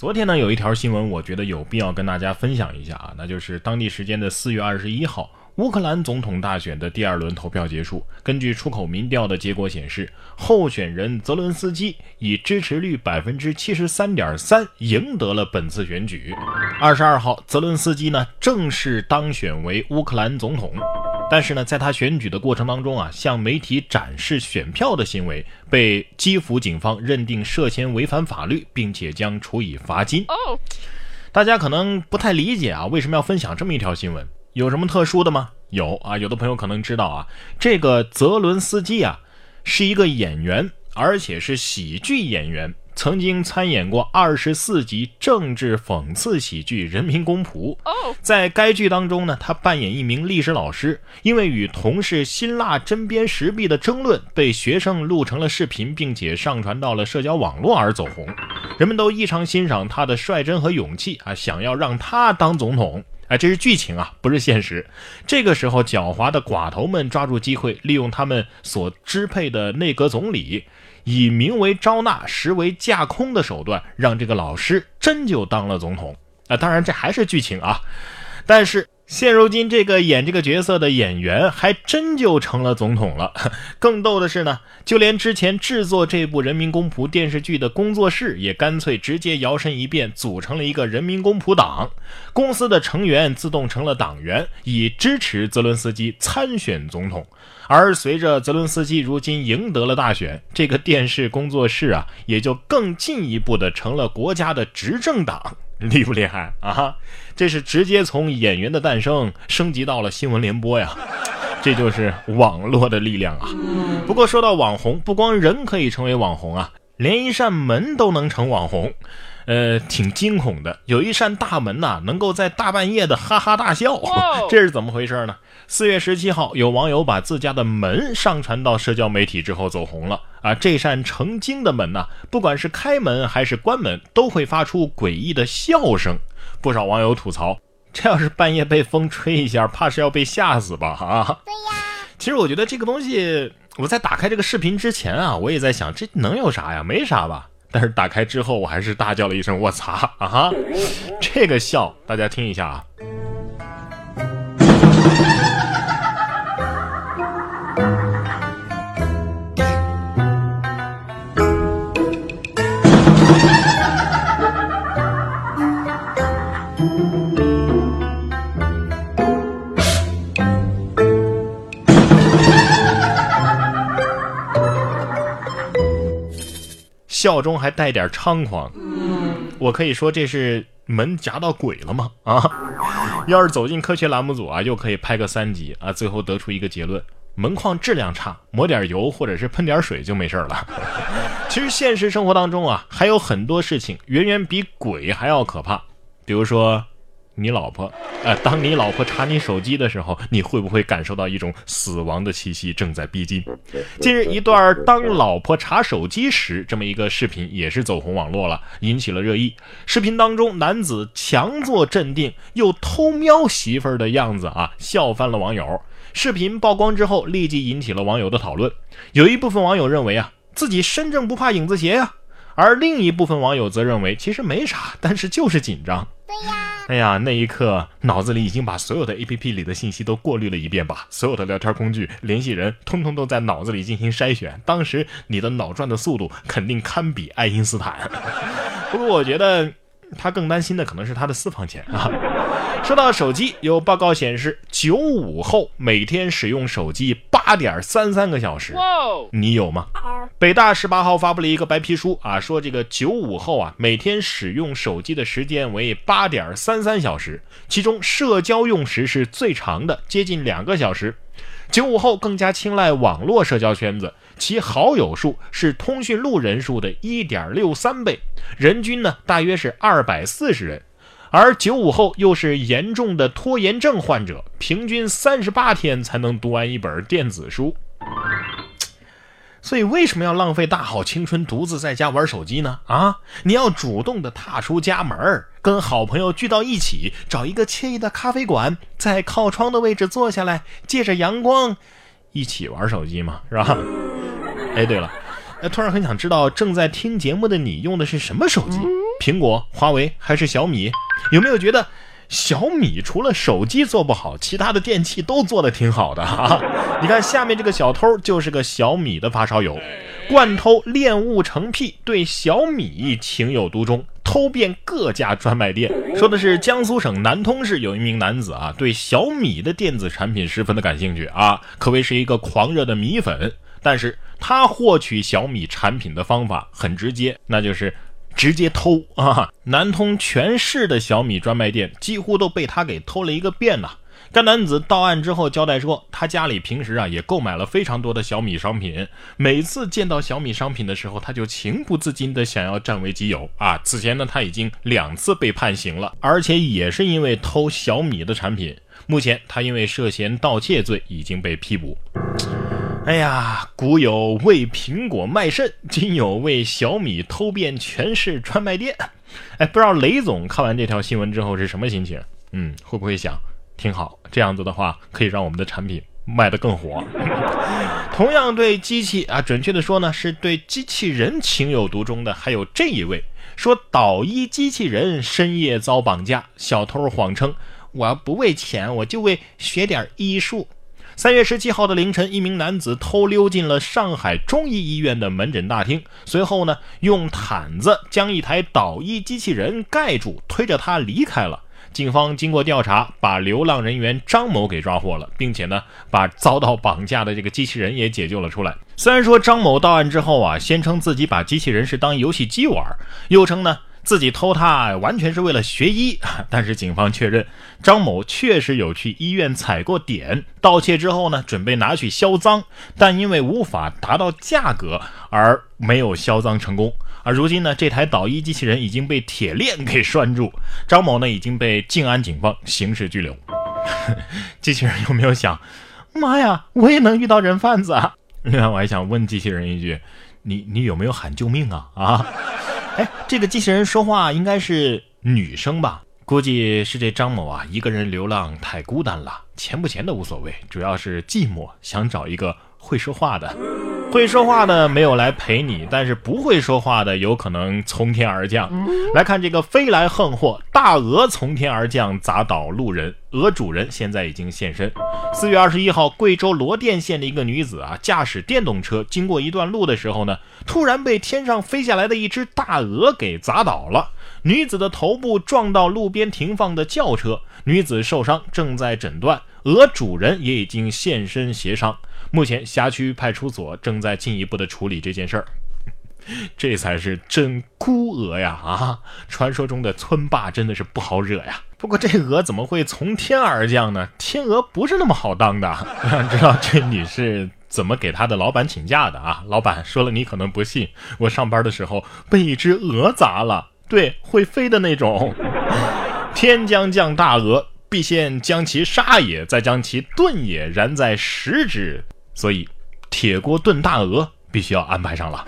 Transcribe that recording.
昨天呢，有一条新闻，我觉得有必要跟大家分享一下啊，那就是当地时间的四月二十一号，乌克兰总统大选的第二轮投票结束。根据出口民调的结果显示，候选人泽伦斯基以支持率百分之七十三点三赢得了本次选举。二十二号，泽伦斯基呢正式当选为乌克兰总统。但是呢，在他选举的过程当中啊，向媒体展示选票的行为被基辅警方认定涉嫌违反法律，并且将处以罚金。大家可能不太理解啊，为什么要分享这么一条新闻？有什么特殊的吗？有啊，有的朋友可能知道啊，这个泽伦斯基啊是一个演员，而且是喜剧演员。曾经参演过二十四集政治讽刺喜剧《人民公仆》。在该剧当中呢，他扮演一名历史老师，因为与同事辛辣针砭时弊的争论，被学生录成了视频，并且上传到了社交网络而走红。人们都异常欣赏他的率真和勇气啊，想要让他当总统。哎，这是剧情啊，不是现实。这个时候，狡猾的寡头们抓住机会，利用他们所支配的内阁总理。以名为招纳，实为架空的手段，让这个老师真就当了总统那！当然，这还是剧情啊，但是。现如今，这个演这个角色的演员还真就成了总统了。更逗的是呢，就连之前制作这部《人民公仆》电视剧的工作室，也干脆直接摇身一变，组成了一个人民公仆党。公司的成员自动成了党员，以支持泽伦斯基参选总统。而随着泽伦斯基如今赢得了大选，这个电视工作室啊，也就更进一步的成了国家的执政党。厉不厉害啊？这是直接从演员的诞生升级到了新闻联播呀！这就是网络的力量啊！不过说到网红，不光人可以成为网红啊，连一扇门都能成网红。呃，挺惊恐的。有一扇大门呐，能够在大半夜的哈哈大笑，这是怎么回事呢？四月十七号，有网友把自家的门上传到社交媒体之后走红了啊！这扇成精的门呐，不管是开门还是关门，都会发出诡异的笑声。不少网友吐槽，这要是半夜被风吹一下，怕是要被吓死吧？啊！对呀。其实我觉得这个东西，我在打开这个视频之前啊，我也在想，这能有啥呀？没啥吧？但是打开之后，我还是大叫了一声“我擦”啊！这个笑，大家听一下啊。笑中还带点猖狂，我可以说这是门夹到鬼了吗？啊，要是走进科学栏目组啊，又可以拍个三级啊，最后得出一个结论：门框质量差，抹点油或者是喷点水就没事了。其实现实生活当中啊，还有很多事情远远比鬼还要可怕，比如说。你老婆，呃，当你老婆查你手机的时候，你会不会感受到一种死亡的气息正在逼近？近日，一段当老婆查手机时这么一个视频也是走红网络了，引起了热议。视频当中，男子强作镇定又偷瞄媳妇儿的样子啊，笑翻了网友。视频曝光之后，立即引起了网友的讨论。有一部分网友认为啊，自己身正不怕影子斜呀，而另一部分网友则认为其实没啥，但是就是紧张。对呀。哎呀，那一刻脑子里已经把所有的 A P P 里的信息都过滤了一遍吧，所有的聊天工具、联系人，通通都在脑子里进行筛选。当时你的脑转的速度肯定堪比爱因斯坦。不过我觉得他更担心的可能是他的私房钱啊。说到手机，有报告显示，九五后每天使用手机八点三三个小时，你有吗？北大十八号发布了一个白皮书啊，说这个九五后啊，每天使用手机的时间为八点三三小时，其中社交用时是最长的，接近两个小时。九五后更加青睐网络社交圈子，其好友数是通讯录人数的一点六三倍，人均呢大约是二百四十人。而九五后又是严重的拖延症患者，平均三十八天才能读完一本电子书。所以为什么要浪费大好青春独自在家玩手机呢？啊，你要主动的踏出家门，跟好朋友聚到一起，找一个惬意的咖啡馆，在靠窗的位置坐下来，借着阳光，一起玩手机嘛，是吧？哎，对了，突然很想知道正在听节目的你用的是什么手机？苹果、华为还是小米？有没有觉得小米除了手机做不好，其他的电器都做的挺好的啊？你看下面这个小偷就是个小米的发烧友，惯偷恋物成癖，对小米情有独钟。偷遍各家专卖店，说的是江苏省南通市有一名男子啊，对小米的电子产品十分的感兴趣啊，可谓是一个狂热的米粉。但是他获取小米产品的方法很直接，那就是直接偷啊！南通全市的小米专卖店几乎都被他给偷了一个遍呐。该男子到案之后交代说，他家里平时啊也购买了非常多的小米商品，每次见到小米商品的时候，他就情不自禁的想要占为己有啊。此前呢，他已经两次被判刑了，而且也是因为偷小米的产品。目前他因为涉嫌盗窃罪已经被批捕。哎呀，古有为苹果卖肾，今有为小米偷遍全市专卖店。哎，不知道雷总看完这条新闻之后是什么心情？嗯，会不会想？挺好，这样子的话可以让我们的产品卖得更火。同样对机器啊，准确的说呢，是对机器人情有独钟的，还有这一位说导医机器人深夜遭绑架，小偷谎称我不为钱，我就为学点医术。三月十七号的凌晨，一名男子偷溜进了上海中医医院的门诊大厅，随后呢，用毯子将一台导医机器人盖住，推着他离开了。警方经过调查，把流浪人员张某给抓获了，并且呢，把遭到绑架的这个机器人也解救了出来。虽然说张某到案之后啊，先称自己把机器人是当游戏机玩，又称呢自己偷它完全是为了学医，但是警方确认张某确实有去医院踩过点，盗窃之后呢，准备拿去销赃，但因为无法达到价格而没有销赃成功。而如今呢，这台导医机器人已经被铁链给拴住，张某呢已经被静安警方刑事拘留。机器人有没有想，妈呀，我也能遇到人贩子啊？另外，我还想问机器人一句，你你有没有喊救命啊？啊？哎，这个机器人说话应该是女生吧？估计是这张某啊，一个人流浪太孤单了，钱不钱的无所谓，主要是寂寞，想找一个会说话的。会说话的没有来陪你，但是不会说话的有可能从天而降。来看这个飞来横祸，大鹅从天而降砸倒路人，鹅主人现在已经现身。四月二十一号，贵州罗甸县的一个女子啊，驾驶电动车经过一段路的时候呢，突然被天上飞下来的一只大鹅给砸倒了，女子的头部撞到路边停放的轿车，女子受伤正在诊断，鹅主人也已经现身协商。目前辖区派出所正在进一步的处理这件事儿，这才是真孤鹅呀！啊，传说中的村霸真的是不好惹呀。不过这鹅怎么会从天而降呢？天鹅不是那么好当的。我想知道这女士怎么给她的老板请假的啊？老板说了，你可能不信，我上班的时候被一只鹅砸了，对，会飞的那种。天将降大鹅，必先将其杀也，再将其炖也，然在食之。所以，铁锅炖大鹅必须要安排上了。